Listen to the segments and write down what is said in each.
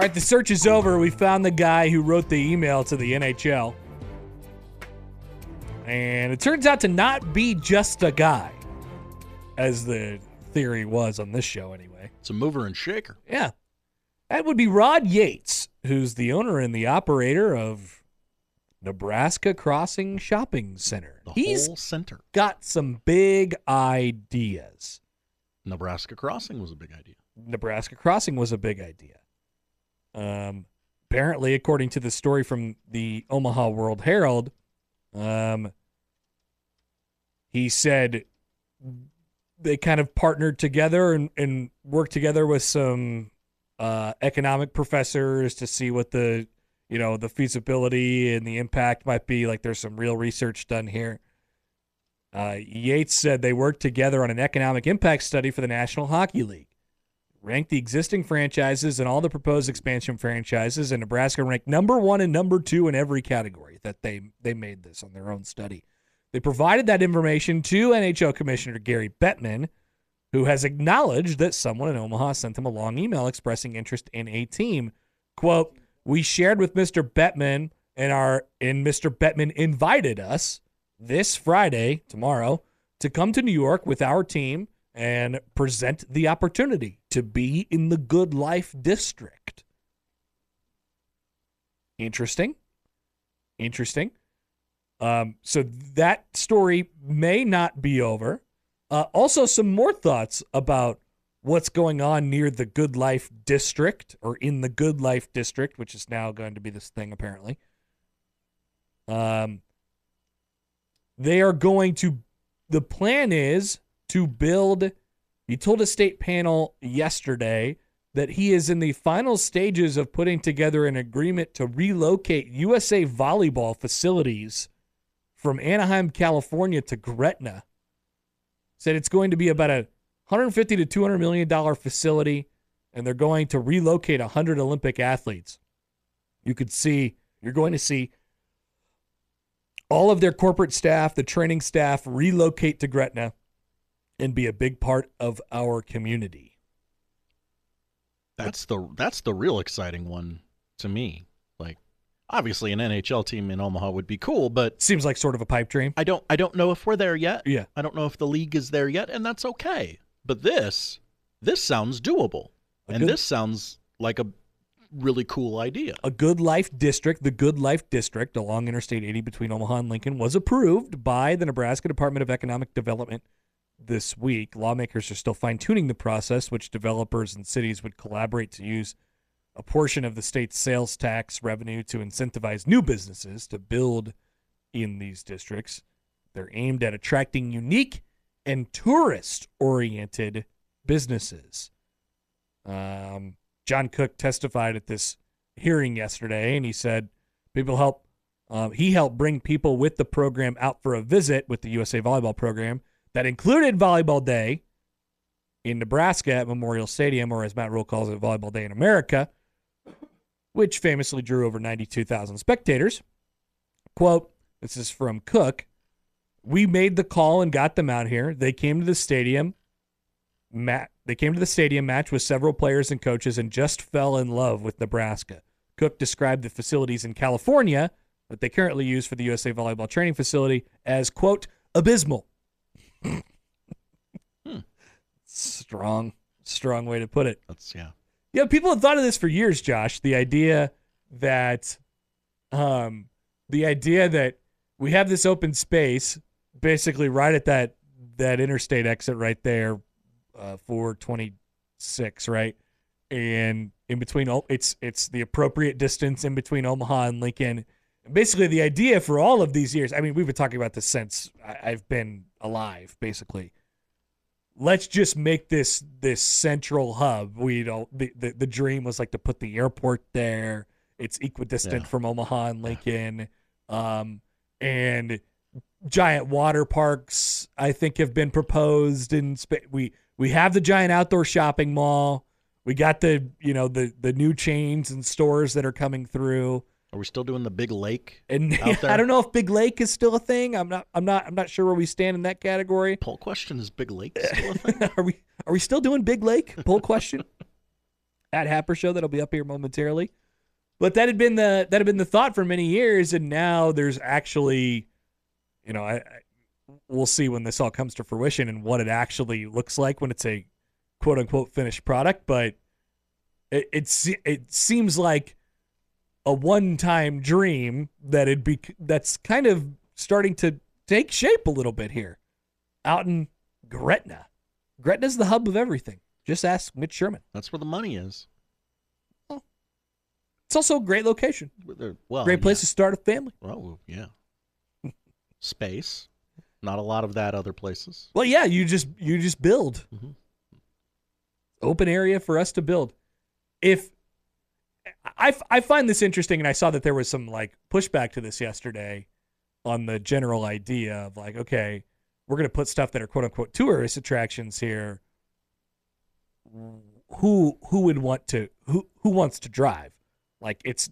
All right, the search is over. We found the guy who wrote the email to the NHL. And it turns out to not be just a guy, as the theory was on this show, anyway. It's a mover and shaker. Yeah. That would be Rod Yates, who's the owner and the operator of Nebraska Crossing Shopping Center. The He's whole center. got some big ideas. Nebraska Crossing was a big idea. Nebraska Crossing was a big idea. Um, apparently, according to the story from the Omaha World Herald, um, he said they kind of partnered together and, and worked together with some uh, economic professors to see what the you know the feasibility and the impact might be. Like, there's some real research done here. Uh, Yates said they worked together on an economic impact study for the National Hockey League. Ranked the existing franchises and all the proposed expansion franchises, and Nebraska ranked number one and number two in every category that they they made this on their own study. They provided that information to NHL Commissioner Gary Bettman, who has acknowledged that someone in Omaha sent him a long email expressing interest in a team. Quote, we shared with Mr. Bettman and our and Mr. Bettman invited us this Friday, tomorrow, to come to New York with our team and present the opportunity to be in the Good Life District. Interesting. Interesting. Um, so that story may not be over. Uh, also, some more thoughts about what's going on near the Good Life District or in the Good Life District, which is now going to be this thing apparently. Um, they are going to, the plan is to build. He told a state panel yesterday that he is in the final stages of putting together an agreement to relocate USA volleyball facilities from Anaheim, California to Gretna. Said it's going to be about a 150 to 200 million dollar facility and they're going to relocate 100 Olympic athletes. You could see you're going to see all of their corporate staff, the training staff relocate to Gretna and be a big part of our community. That's the that's the real exciting one to me. Like obviously an NHL team in Omaha would be cool, but Seems like sort of a pipe dream. I don't I don't know if we're there yet. Yeah. I don't know if the league is there yet, and that's okay. But this this sounds doable. A and good- this sounds like a really cool idea. A Good Life District, the Good Life District along Interstate 80 between Omaha and Lincoln, was approved by the Nebraska Department of Economic Development this week. Lawmakers are still fine tuning the process, which developers and cities would collaborate to use a portion of the state's sales tax revenue to incentivize new businesses to build in these districts. They're aimed at attracting unique and tourist oriented businesses. Um, John Cook testified at this hearing yesterday, and he said people help. Um, he helped bring people with the program out for a visit with the USA Volleyball program that included Volleyball Day in Nebraska at Memorial Stadium, or as Matt Rhule calls it, Volleyball Day in America, which famously drew over 92,000 spectators. Quote, this is from Cook. We made the call and got them out here. They came to the stadium. Matt, they came to the stadium match with several players and coaches and just fell in love with Nebraska. Cook described the facilities in California that they currently use for the USA Volleyball Training Facility as, quote, abysmal. Strong, strong way to put it. That's yeah. Yeah, people have thought of this for years, Josh. The idea that, um, the idea that we have this open space, basically right at that that interstate exit right there, uh, four twenty six, right, and in between, it's it's the appropriate distance in between Omaha and Lincoln. Basically, the idea for all of these years, I mean, we've been talking about this since I've been alive, basically let's just make this this central hub. We don't the, the the dream was like to put the airport there. It's equidistant Yeah. from Omaha and Lincoln. Um and giant water parks I think have been proposed in spa- we we have the giant outdoor shopping mall. We got the you know the the new chains and stores that are coming through. Are we still doing the big lake? And Out there? I don't know if Big Lake is still a thing. I'm not I'm not I'm not sure where we stand in that category. Poll question is Big Lake still a thing? are we are we still doing Big Lake? Poll question. at Happer Show that'll be up here momentarily. But that had been the that had been the thought for many years, and now there's actually, you know, I, I we'll see when this all comes to fruition and what it actually looks like when it's a quote unquote finished product. But it it, it seems like a one time dream that it be that's kind of starting to take shape a little bit here out in Gretna. Gretna's the hub of everything. Just ask Mitch Sherman. That's where the money is. It's also a great location. Well, Great place yeah. to start a family. Oh, yeah. Space. Not a lot of that other places. Well, yeah, you just you just build. Mhm. Open area for us to build. If I, I find this interesting, and I saw that there was some like pushback to this yesterday on the general idea of like, okay, we're going to put stuff that are quote unquote tourist attractions here. Who who would want to who who wants to drive? Like it's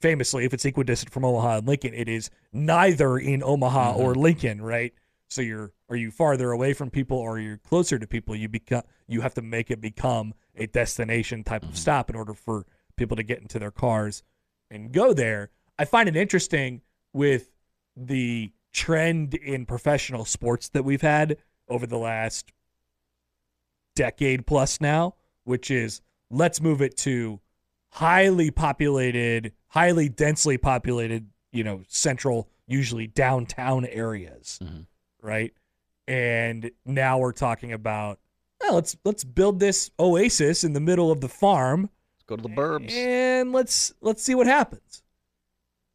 famously, if it's equidistant from Omaha and Lincoln, it is neither in Omaha mm-hmm. or Lincoln, right? So you're are you farther away from people or you're closer to people? You become you have to make it become a destination type of mm-hmm. stop in order for people to get into their cars and go there. I find it interesting with the trend in professional sports that we've had over the last decade plus now, which is let's move it to highly populated, highly densely populated, you know, central, usually downtown areas, Mhm. right? And now we're talking about, well, let's let's build this oasis in the middle of the farm, Go to the burbs. and let's let's see what happens.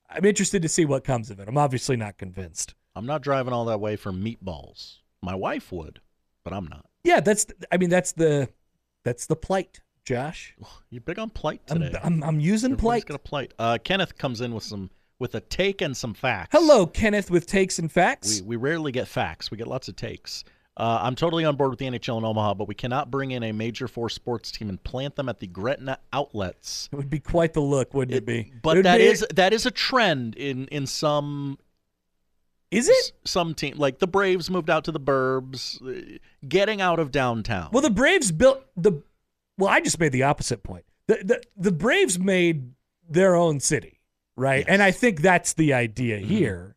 I'm interested to see what comes of it. I'm obviously not convinced. I'm not driving all that way for meatballs. My wife would, but I'm not. Yeah, that's I mean that's the that's the plight, Josh. You're big on plight I'm today. I'm, I'm using Everybody's plight. got a plight. Uh, Kenneth comes in with some with a take and some facts. Hello, Kenneth with takes and facts. We, we rarely get facts. We get lots of takes. Uh, I'm totally on board with the NHL in Omaha, but we cannot bring in a major four sports team and plant them at the Gretna outlets. It would be quite the look, wouldn't it, be? But It'd that be- is that is a trend in in some is it? some team like the Braves moved out to the burbs, uh, getting out of downtown. Well, the Braves built the. Well, I just made the opposite point. The the, the Braves made their own city, right? Yes. And I think that's the idea Mhm. here.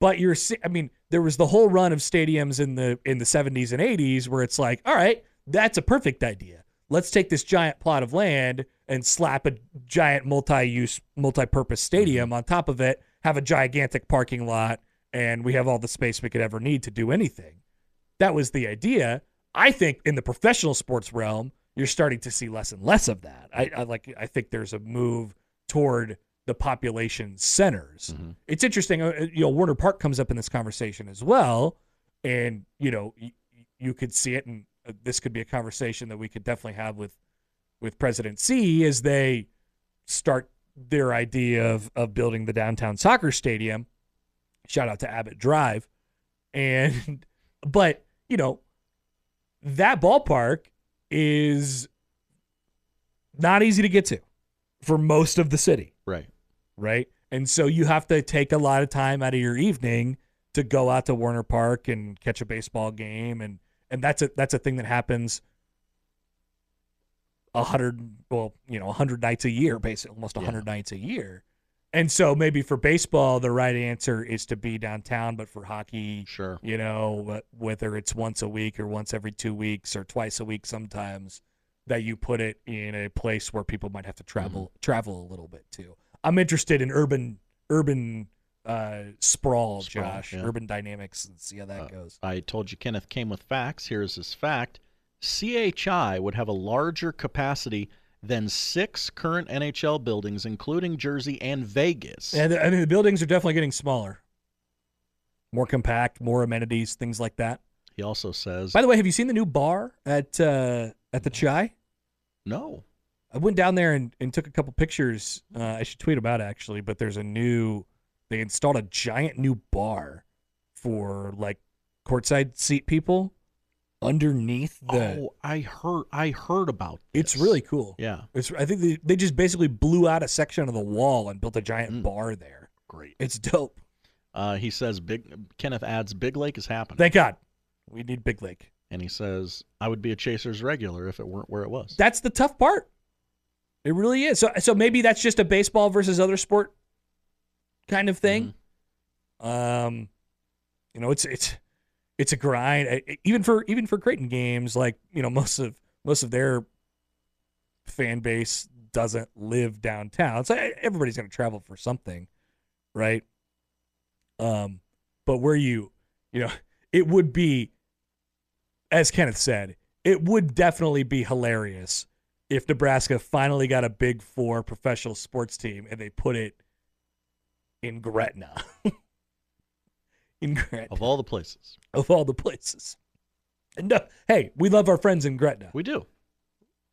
But you're, I mean, there was the whole run of stadiums in the in the 70s and 80s where it's like, all right, that's a perfect idea. Let's take this giant plot of land and slap a giant multi-use, multi-purpose mm-hmm. stadium on top of it, have a gigantic parking lot, and we have all the space we could ever need to do anything. That was the idea. I think in the professional sports realm, you're starting to see less and less of that. I, I like. I think there's a move toward the population centers. Mhm. It's interesting. uh, You know, Werner Park comes up in this conversation as well, and you know, y- y- you could see it, and uh, this could be a conversation that we could definitely have with with President C as they start their idea of of building the downtown soccer stadium. Shout out to Abbott Drive, and but you know that ballpark is not easy to get to for most of the city, right. And so you have to take a lot of time out of your evening to go out to Werner Park and catch a baseball game and and that's a that's a thing that happens a hundred well, you know, a hundred nights a year, basically almost a Yeah. hundred nights a year. And so maybe for baseball, the right answer is to be downtown, but for hockey, Sure. you know, whether it's once a week or once every two weeks or twice a week sometimes, that you put it in a place where people might have to travel mm-hmm. travel a little bit too. I'm interested in urban urban uh, sprawl, Sprawl, Josh, yeah. urban dynamics, and see how that Uh, goes. I told you Kenneth came with facts. Here's his fact. CHI would have a larger capacity than six current NHL buildings, including Jersey and Vegas. And I mean, the buildings are definitely getting smaller, more compact, more amenities, things like that. he also says, By the way, have you seen the new bar at uh, at the Chai? no. I went down there and, and took a couple pictures. Uh, I should tweet about out actually, but there's a new. They installed a giant new bar for like courtside seat people underneath the. oh, I heard. I heard about. This. it's really cool. Yeah, It's. I think they, they just basically blew out a section of the wall and built a giant Mm. bar there. great. It's dope. Uh, he says, "Big." Kenneth adds, "Big Lake is happening," Thank God. We need Big Lake. and he says, "I would be a Chasers regular if it weren't where it was." That's the tough part. It really is. So so maybe that's just a baseball versus other sport kind of thing. Um, you know, it's it's it's a grind. I- Even for even for Creighton games, like you know, most of most of their fan base doesn't live downtown, so everybody's going to travel for something, right? Um, but where you, you know, it would be, as Kenneth said, it would definitely be hilarious if Nebraska finally got a Big Four professional sports team and they put it in Gretna. in Gretna Of all the places. of all the places. And no, hey, we love our friends in Gretna, We do.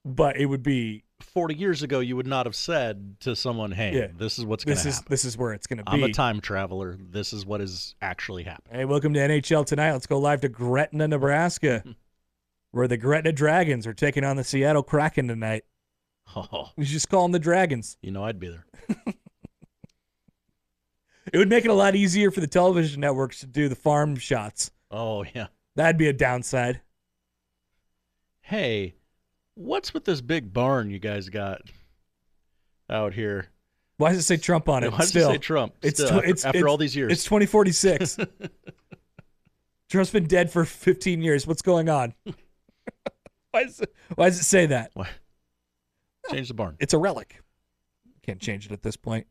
but it would be 40 years ago, you would not have said to someone, hey, Yeah. this is what's going to happen. this is where it's going to be. I'm a time traveler. This is what is actually happening. Hey, welcome to NHL tonight. Let's go live to Gretna, Nebraska, where the Gretna Dragons are taking on the Seattle Kraken tonight. Oh, We just call them the Dragons. you know, I'd be there. It would make it a lot easier for the television networks to do the farm shots. Oh, yeah. That'd be a downside. Hey, what's with this big barn you guys got out here? Why does it say Trump on it? Why does Still, it say Trump? It's Still, tw- after, it's- after it's- all these years. it's 2046. Trump's been dead for 15 years. What's going on? why, does it, why does it say that? Why? Change the barn. It's a relic. Can't change it at this point.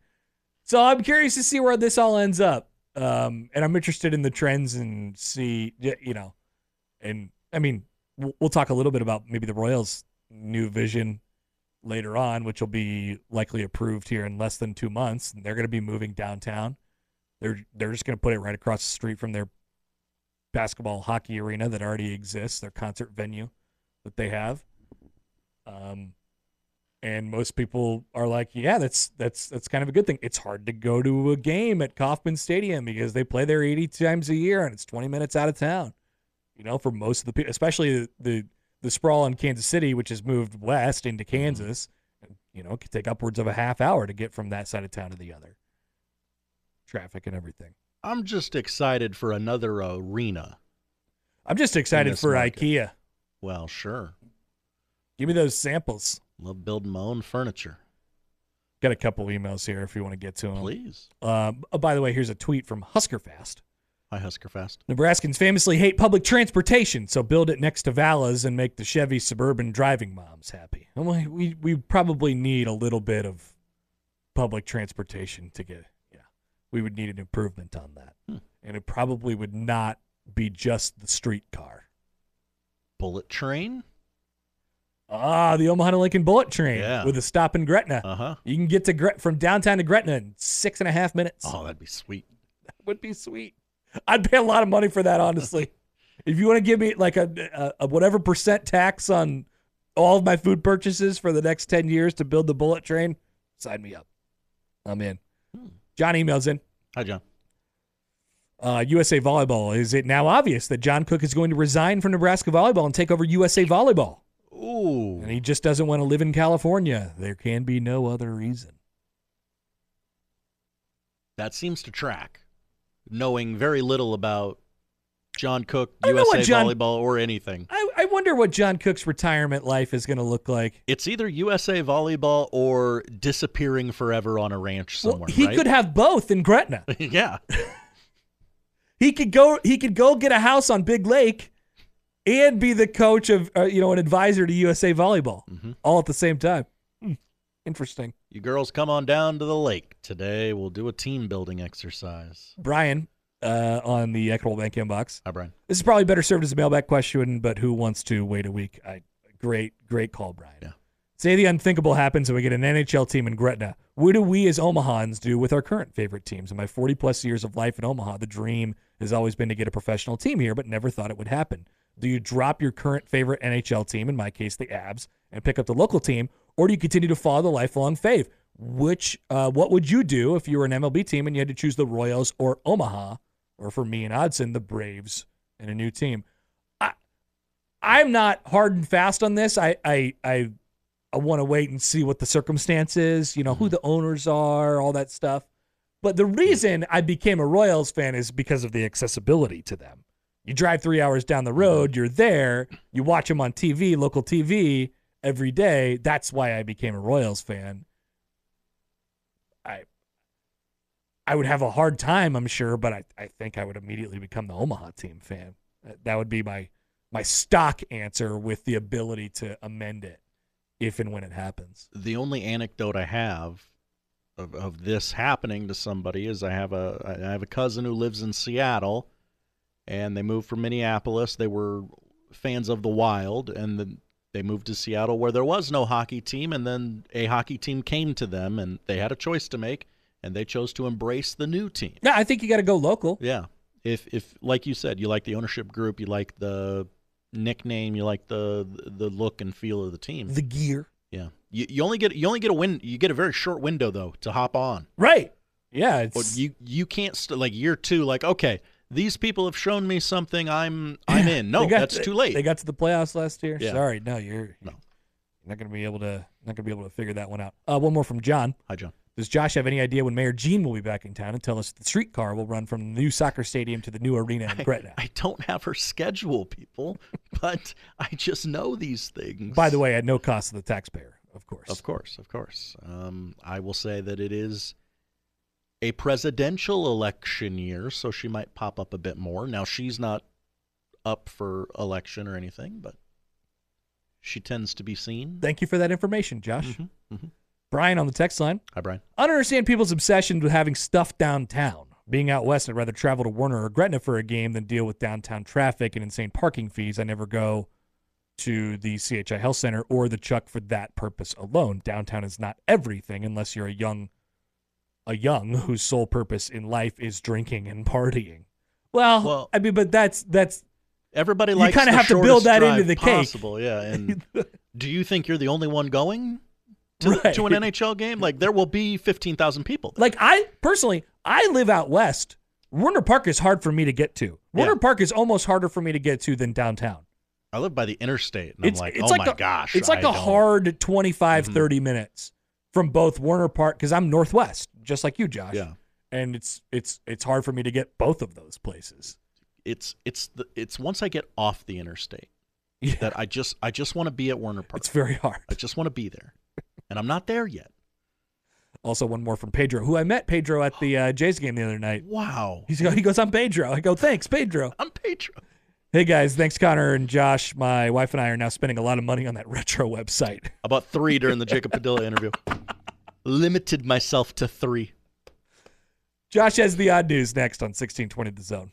So I'm curious to see where this all ends up. Um, and I'm interested in the trends and see, you know, and I mean, we'll, we'll talk a little bit about maybe the Royals' new vision later on, which will be likely approved here in less than two months. And they're going to be moving downtown. They're they're just going to put it right across the street from their basketball hockey arena that already exists, their concert venue that they have. Um, and most people are like, yeah, that's that's that's kind of a good thing. It's hard to go to a game at Kauffman Stadium because they play there 80 times a year and it's 20 minutes out of town. You know, for most of the people, especially the, the the sprawl in Kansas City, which has moved west into Kansas, you know, it could take upwards of a half hour to get from that side of town to the other. Traffic and everything. I'm just excited for another arena. I'm just excited for market. IKEA. Well, sure. Give me those samples. Love building my own furniture. Got a couple emails here if you want to get to them. Please. Um, oh, by the way, here's a tweet from Huskerfast. Hi, Huskerfast. Nebraskans famously hate public transportation, so build it next to Vala's and make the Chevy Suburban driving moms happy. I'm we we probably need a little bit of public transportation to get. We would need an improvement on that, Hmm. and it probably would not be just the streetcar. Bullet train? Ah, the Omaha to Lincoln Bullet Train Yeah. with a stop in Gretna. Uh huh. you can get to Gret- from downtown to Gretna in six and a half minutes. Oh, that'd be sweet. That would be sweet. I'd pay a lot of money for that, honestly. if you want to give me like a, a, a whatever percent tax on all of my food purchases for the next 10 years to build the bullet train, sign me up. I'm in. John emails in. Hi, John. Uh, USA Volleyball. Is it now obvious that John Cook is going to resign from Nebraska Volleyball and take over USA Volleyball? Ooh. And he just doesn't want to live in California. There can be no other reason. That seems to track, knowing very little about John Cook, I don't know what USA John- Volleyball, or anything. I, I wonder what John Cook's retirement life is going to look like. It's either USA Volleyball or disappearing forever on a ranch somewhere. well, he right? could have both in Gretna. yeah. He could go. He could go get a house on Big Lake, and be the coach of, uh, you know, an advisor to USA Volleyball, Mhm. all at the same time. Hmm. Interesting. You girls come on down to the lake today. We'll do a team building exercise. Brian uh, on the Equitable Bank inbox. Hi, Brian. This is probably better served as a mailback question, but who wants to wait a week? I great, great call, Brian. Yeah. Say the unthinkable happens and we get an NHL team in Gretna. What do we as Omahans do with our current favorite teams? In my 40 plus years of life in Omaha, the dream has always been to get a professional team here, but never thought it would happen. Do you drop your current favorite NHL team, in my case, the Avs, and pick up the local team, or do you continue to follow the lifelong fave? Which, uh, what would you do if you were an MLB team and you had to choose the Royals or Omaha, or for me and Odson, the Braves and a new team? I, I'm not hard and fast on this. I, I, I, I want to wait and see what the circumstance is. You know who the owners are, all that stuff. But the reason I became a Royals fan is because of the accessibility to them. You drive three hours down the road, you're there, you watch them on TV, local TV, every day. That's why I became a Royals fan. I I would have a hard time, I'm sure, but I, I think I would immediately become the Omaha team fan. Uh, that would be my my stock answer with the ability to amend it if and when it happens. The only anecdote I have of, of this happening to somebody is I have a I have a cousin who lives in Seattle and they moved from Minneapolis. They were fans of the Wild and then they moved to Seattle where there was no hockey team and then a hockey team came to them and they had a choice to make and they chose to embrace the new team. Yeah, I think you got to go local. Yeah. If if like you said, you like the ownership group, you like the nickname, you like the the look and feel of the team. The gear. Yeah. You, you only get you only get a win you get a very short window though to hop on. Right. Yeah, But you you can't st- like year 2 like okay, these people have shown me something I'm I'm in. No, got that's too late. They got to the playoffs last year. Yeah. Sorry, no, you're No. you're not going to be able to not going to be able to figure that one out. Uh, one more from John. Hi John. Does Josh have any idea when Mayor Jean will be back in town and tell us the streetcar will run from the new soccer stadium to the new arena in Gretna? I don't have her schedule, people, but I just know these things. By the way, at no cost to the taxpayer, of course. Of course, of course. Um, I will say that it is a presidential election year, so she might pop up a bit more. Now, she's not up for election or anything, but she tends to be seen. Thank you for that information, Josh. Mhm, mhm. Brian on the text line. Hi, Brian. I don't understand people's obsession with having stuff downtown. Being out west, I'd rather travel to Werner or Gretna for a game than deal with downtown traffic and insane parking fees. I never go to the CHI Health Center or the Chuck for that purpose alone. Downtown is not everything unless you're a young a young whose sole purpose in life is drinking and partying. Well, Well- I mean, but that's that's Everybody likes. You likes kinda have to build that into the cake. possible, yeah. And do you think you're the only one going to, Right. to an NHL game? Like there will be fifteen thousand people. there. like I personally, I live out west. Werner Park is hard for me to get to. Werner Yeah. Park is almost harder for me to get to than downtown. I live by the interstate, and It's I'm like, it's oh like my a, gosh, It's like a a hard 25 Mhm. 30 minutes from both Werner Park cuz I'm northwest, just like you Josh. Yeah. And it's it's it's hard for me to get both of those places. it's it's the it's once I get off the interstate Yeah. that I just I just want to be at Werner Park. It's very hard. I just want to be there, and I'm not there yet. Also one more from Pedro, who I met Pedro at the uh, Jays game the other night. Wow, He's he goes, "I'm Pedro." I go, "Thanks, Pedro." I'm Pedro. Hey guys, thanks Connor and Josh. My wife and I are now spending a lot of money on that retro website. About three during the Jacob Padilla interview. Limited myself to three. Josh has the odd news next on 1620 The Zone.